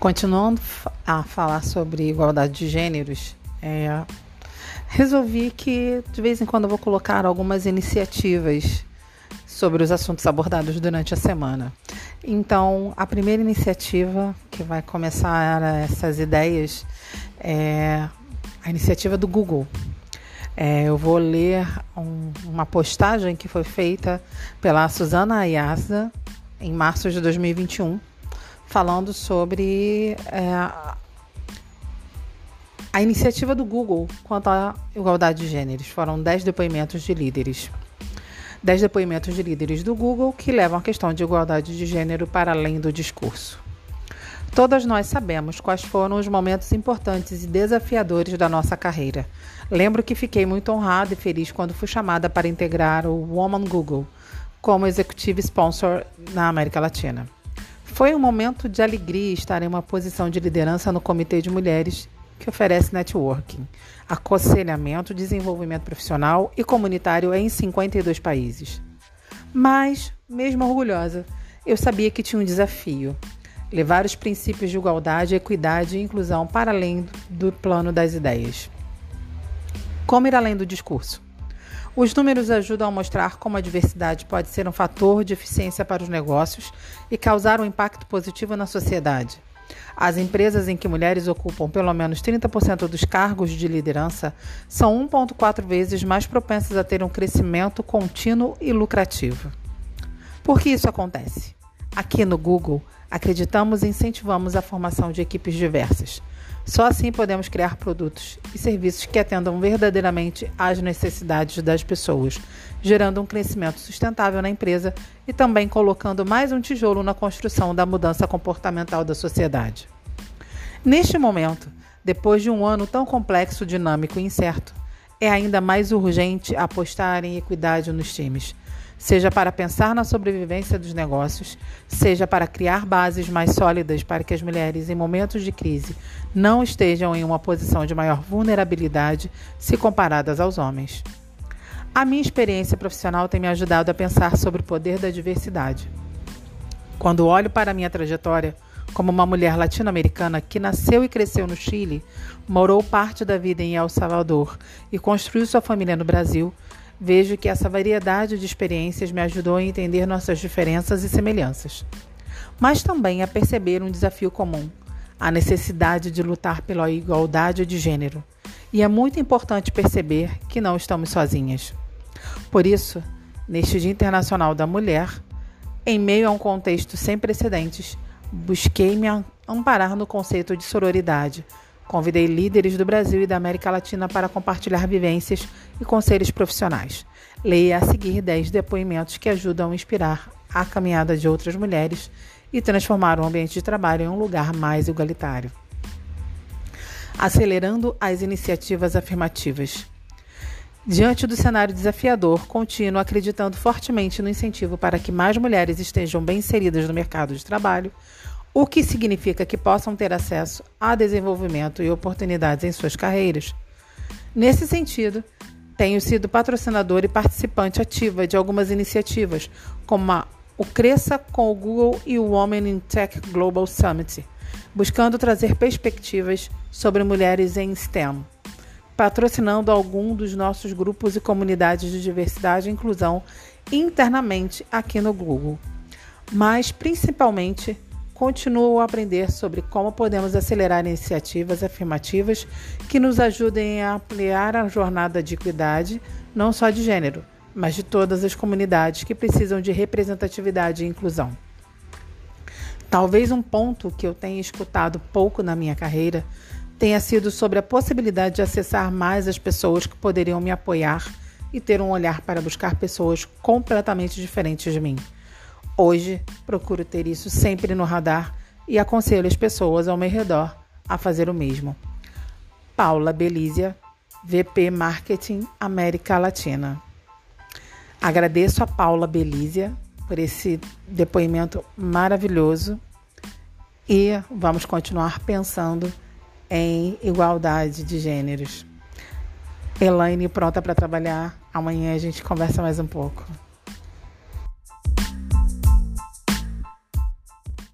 Continuando a falar sobre igualdade de gêneros, é, resolvi que de vez em quando eu vou colocar algumas iniciativas sobre os assuntos abordados durante a semana. Então, a primeira iniciativa que vai começar essas ideias é a iniciativa do Google. É, eu vou ler um, uma postagem que foi feita pela Suzana Ayasa em março de 2021 falando sobre é, a iniciativa do Google quanto à igualdade de gêneros. Foram 10 depoimentos de líderes. 10 depoimentos de líderes do Google que levam a questão de igualdade de gênero para além do discurso. Todas nós sabemos quais foram os momentos importantes e desafiadores da nossa carreira. Lembro que fiquei muito honrada e feliz quando fui chamada para integrar o Woman Google como executive sponsor na América Latina. Foi um momento de alegria estar em uma posição de liderança no Comitê de Mulheres que oferece networking, aconselhamento, desenvolvimento profissional e comunitário em 52 países. Mas, mesmo orgulhosa, eu sabia que tinha um desafio: levar os princípios de igualdade, equidade e inclusão para além do plano das ideias. Como ir além do discurso? Os números ajudam a mostrar como a diversidade pode ser um fator de eficiência para os negócios e causar um impacto positivo na sociedade. As empresas em que mulheres ocupam pelo menos 30% dos cargos de liderança são 1,4 vezes mais propensas a ter um crescimento contínuo e lucrativo. Por que isso acontece? Aqui no Google, acreditamos e incentivamos a formação de equipes diversas. Só assim podemos criar produtos e serviços que atendam verdadeiramente às necessidades das pessoas, gerando um crescimento sustentável na empresa e também colocando mais um tijolo na construção da mudança comportamental da sociedade. Neste momento, depois de um ano tão complexo, dinâmico e incerto, é ainda mais urgente apostar em equidade nos times seja para pensar na sobrevivência dos negócios, seja para criar bases mais sólidas para que as mulheres, em momentos de crise, não estejam em uma posição de maior vulnerabilidade se comparadas aos homens. A minha experiência profissional tem me ajudado a pensar sobre o poder da diversidade. Quando olho para a minha trajetória como uma mulher latino-americana que nasceu e cresceu no Chile, morou parte da vida em El Salvador e construiu sua família no Brasil, Vejo que essa variedade de experiências me ajudou a entender nossas diferenças e semelhanças, mas também a perceber um desafio comum, a necessidade de lutar pela igualdade de gênero. E é muito importante perceber que não estamos sozinhas. Por isso, neste Dia Internacional da Mulher, em meio a um contexto sem precedentes, busquei me amparar no conceito de sororidade, Convidei líderes do Brasil e da América Latina para compartilhar vivências e conselhos profissionais. Leia a seguir 10 depoimentos que ajudam a inspirar a caminhada de outras mulheres e transformar o ambiente de trabalho em um lugar mais igualitário. Acelerando as iniciativas afirmativas. Diante do cenário desafiador, continuo acreditando fortemente no incentivo para que mais mulheres estejam bem inseridas no mercado de trabalho, o que significa que possam ter acesso a desenvolvimento e oportunidades em suas carreiras. Nesse sentido, tenho sido patrocinadora e participante ativa de algumas iniciativas, como a, o Cresça com o Google e o Women in Tech Global Summit, buscando trazer perspectivas sobre mulheres em STEM, patrocinando algum dos nossos grupos e comunidades de diversidade e inclusão internamente aqui no Google, mas principalmente continuo a aprender sobre como podemos acelerar iniciativas afirmativas que nos ajudem a ampliar a jornada de equidade, não só de gênero, mas de todas as comunidades que precisam de representatividade e inclusão. Talvez um ponto que eu tenha escutado pouco na minha carreira tenha sido sobre a possibilidade de acessar mais as pessoas que poderiam me apoiar e ter um olhar para buscar pessoas completamente diferentes de mim Hoje, procuro ter isso sempre no radar e aconselho as pessoas ao meu redor a fazer o mesmo. Paula Belízia, VP Marketing América Latina. Agradeço a Paula Belízia por esse depoimento maravilhoso e vamos continuar pensando em igualdade de gêneros. Elaine pronta para trabalhar. Amanhã a gente conversa mais um pouco.